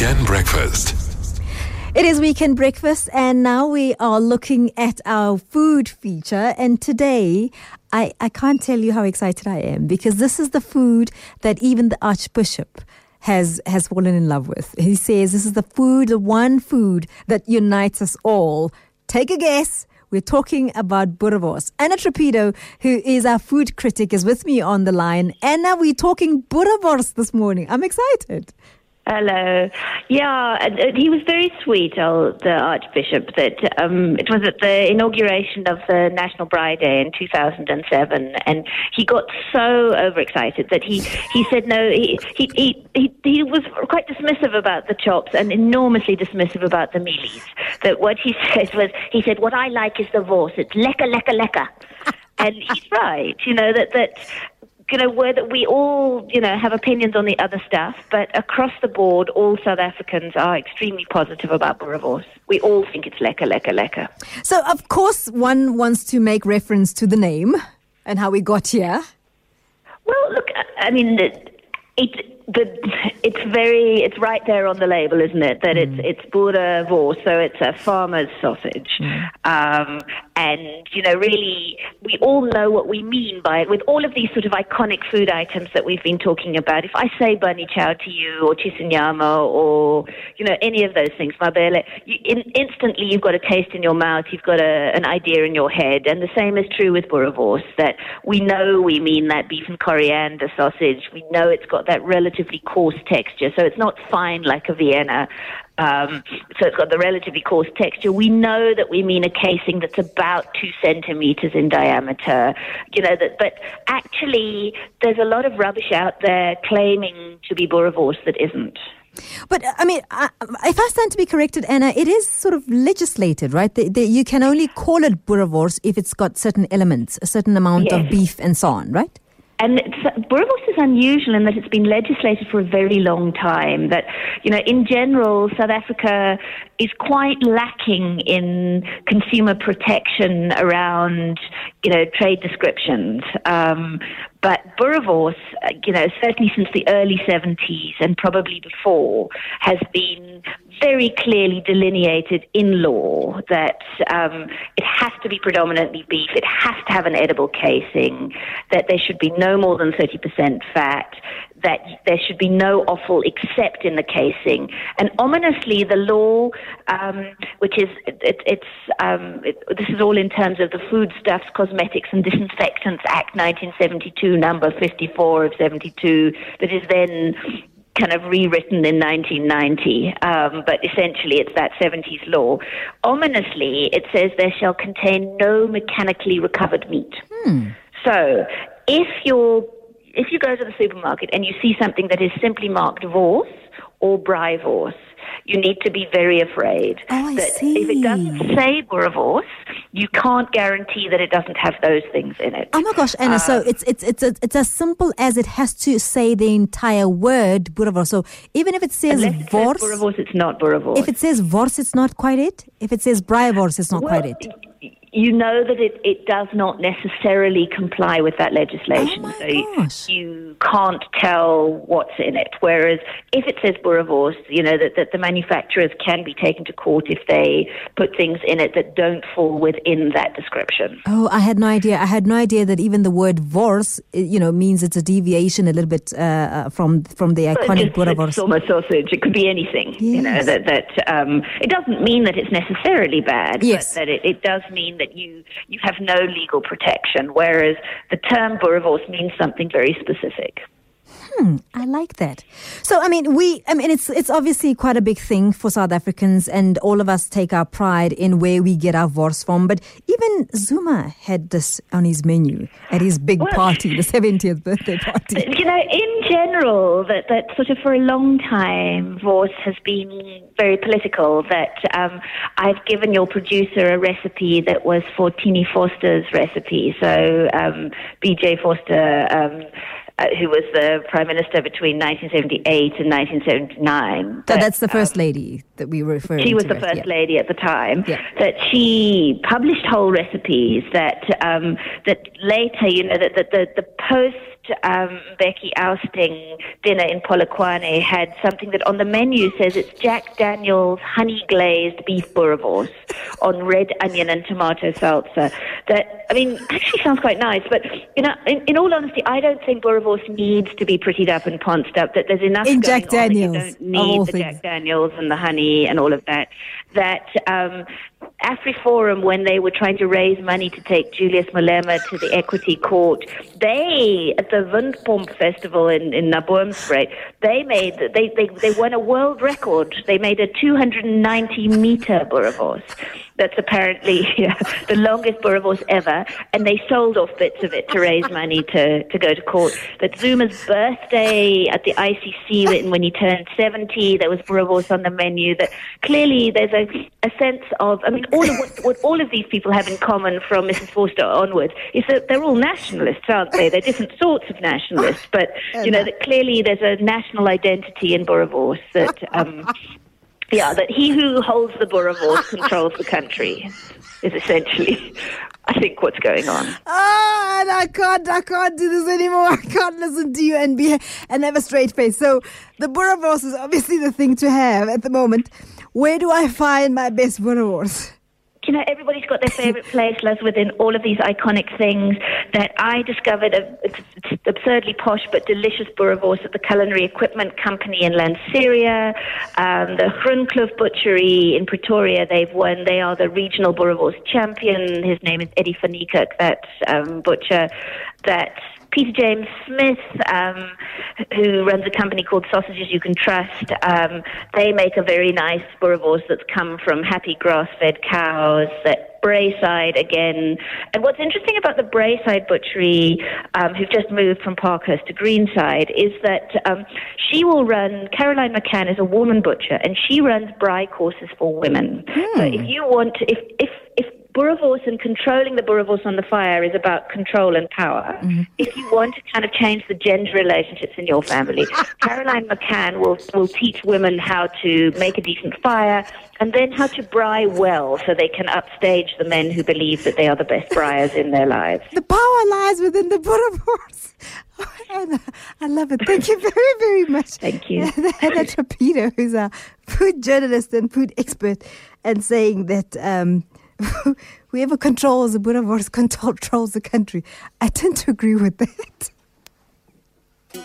Weekend Breakfast. It is Weekend Breakfast, and now we are looking at our food feature. And today, I, I can't tell you how excited I am because this is the food that even the Archbishop has has fallen in love with. He says this is the food, the one food that unites us all. Take a guess. We're talking about boerewors. Anna Trapido, who is our food critic, is with me on the line. Anna, we're talking boerewors this morning. I'm excited. Hello. Yeah, he was very sweet, oh, the Archbishop. That um, it was at the inauguration of the National Braai Day in 2007, and he got so overexcited that he, he said no. He, he he he was quite dismissive about the chops and enormously dismissive about the mealies. That what he said was he said what I like is the vors. It's lekker, lekker, lekker. and he's right. You know that that you know, where that we all, you know, have opinions on the other stuff, but across the board, all South Africans are extremely positive about boerewors. We all think it's lekker, lekker, lekker. So, of course, one wants to make reference to the name and how we got here. Well, look, I mean, it, it the, it's very it's right there on the label, isn't it? That mm. it's it's boerewors, so it's a farmer's sausage. Mm. Um, and you know, really, we all know what we mean by it. With all of these sort of iconic food items that we've been talking about, if I say bunny chow to you, or chisanyama, or you know, any of those things, mabele, you, in, instantly you've got a taste in your mouth, you've got a, an idea in your head, and the same is true with boerewors. That we know we mean that beef and coriander sausage. We know it's got that relatively coarse texture. So it's not fine like a Vienna. Um, so it's got the relatively coarse texture. We know that we mean a casing that's about two centimeters in diameter. You know that, but actually, there's a lot of rubbish out there claiming to be boerewors that isn't. But I mean, if I stand to be corrected, Anna, it is sort of legislated, right? The, the, you can only call it boerewors if it's got certain elements, a certain amount yes. of beef and so on, right? And boerewors is unusual in that it's been legislated for a very long time. That, you know, in general, South Africa is quite lacking in consumer protection around, you know, trade descriptions. Um, but boerewors, you know, certainly since the early 70s and probably before, has been very clearly delineated in law that um, it has to be predominantly beef, it has to have an edible casing, that there should be no more than 30% fat, that there should be no offal except in the casing. And ominously, the law, um, which is, it, it's, um, it, this is all in terms of the Foodstuffs, Cosmetics and Disinfectants Act 1972, number 54 of 72, that is then kind of rewritten in 1990, um, but essentially it's that 70s law. Ominously, it says there shall contain no mechanically recovered meat. Hmm. So if you're if you go to the supermarket and you see something that is simply marked Vors or Braaivors, you need to be very afraid oh, that see. if it doesn't say Boerewors, you can't guarantee that it doesn't have those things in it. Oh my gosh, Anna! Uh, so it's it's it's a, it's as simple as it has to say the entire word Boerewors. So even if it says Vors, it says it's not Boerewors. If it says Vors, it's not quite it. If it says Braaivors, it's not well, quite it you know that it, it does not necessarily comply with that legislation. Oh so gosh. you can't tell what's in it. Whereas if it says boerewors, you know, that, that the manufacturers can be taken to court if they put things in it that don't fall within that description. Oh, I had no idea. I had no idea that even the word vors, you know, means it's a deviation a little bit uh, uh from from the iconic boerewors. It's almost sausage. It could be anything. Yes. You know, that, that um, it doesn't mean that it's necessarily bad, yes. but that it, it does mean that you you have no legal protection, whereas the term boerewors means something very specific. Hmm, I like that. So, I mean, we, I mean, it's it's obviously quite a big thing for South Africans, and all of us take our pride in where we get our vors from. But even Zuma had this on his menu at his big well, party, the 70th birthday party. You know, in general, that, that sort of for a long time, vors has been very political. That um, I've given your producer a recipe that was for Tini Vorster's recipe. So, um, BJ Vorster Um, uh, who was the prime minister between 1978 and 1979. So that's the first um, lady that we were referring to. She was to the first yeah. lady at the time. Yeah. That she published whole recipes that um, that later, you know, that, that the, the post um, Mbeki ousting dinner in Polokwane had something that on the menu says it's Jack Daniel's honey glazed beef boerewors on red onion and tomato salsa. That I mean, actually sounds quite nice. But you know, in, in all honesty, I don't think boerewors needs to be prettied up and ponced up. That there's enough in Jack Daniels. You don't need the things. Jack Daniels and the honey and all of that. That um, AfriForum, when they were trying to raise money to take Julius Malema to the Equality Court, they at the Windpomp Festival in in Naboomspruit, they made they, they they won a world record. They made a 290 meter boerewors. That's apparently yeah, the longest boerewors ever, and they sold off bits of it to raise money to, to go to court. That Zuma's birthday at the ICC, when, when he turned 70, there was boerewors on the menu. That clearly there's a, a sense of, I mean, all of what, what all of these people have in common from Mrs. Vorster onwards is that they're all nationalists, aren't they? They're different sorts of nationalists, but you know that clearly there's a national identity in boerewors that. Um, yeah, that he who holds the boerewors controls the country is essentially, I think, what's going on. Ah, and I can't, I can't do this anymore. I can't listen to you and be and have a straight face. So the boerewors is obviously the thing to have at the moment. Where do I find my best boerewors? You know, everybody's got their favorite place, Les, within all of these iconic things that I discovered. A, absurdly posh but delicious boerewors at the Culinary Equipment Company in Lanseria. Um, the Groenkloof Butchery in Pretoria, they've won. They are the regional boerewors champion. His name is Eddie van Niekerk, that um, butcher. That Peter James Smith, um, who runs a company called Sausages You Can Trust, um, they make a very nice boerewors that's come from happy grass-fed cows. That Braeside again. And what's interesting about the Braeside butchery, um, who've just moved from Parkhurst to Greenside, is that um, she will run. Caroline McCann is a woman butcher, and she runs braai courses for women. So if you want, if if boerewors and controlling the boerewors on the fire is about control and power. If you want to kind of change the gender relationships in your family, Caroline McCann will will teach women how to make a decent fire and then how to braai well so they can upstage the men who believe that they are the best briars in their lives. The power lies within the boerewors. And, uh, I love it. Thank you very, very much. Thank you. Anna Trapido, who's a food journalist and food expert, and saying that um, whoever controls the Buddha boerewors controls the country. I tend to agree with that.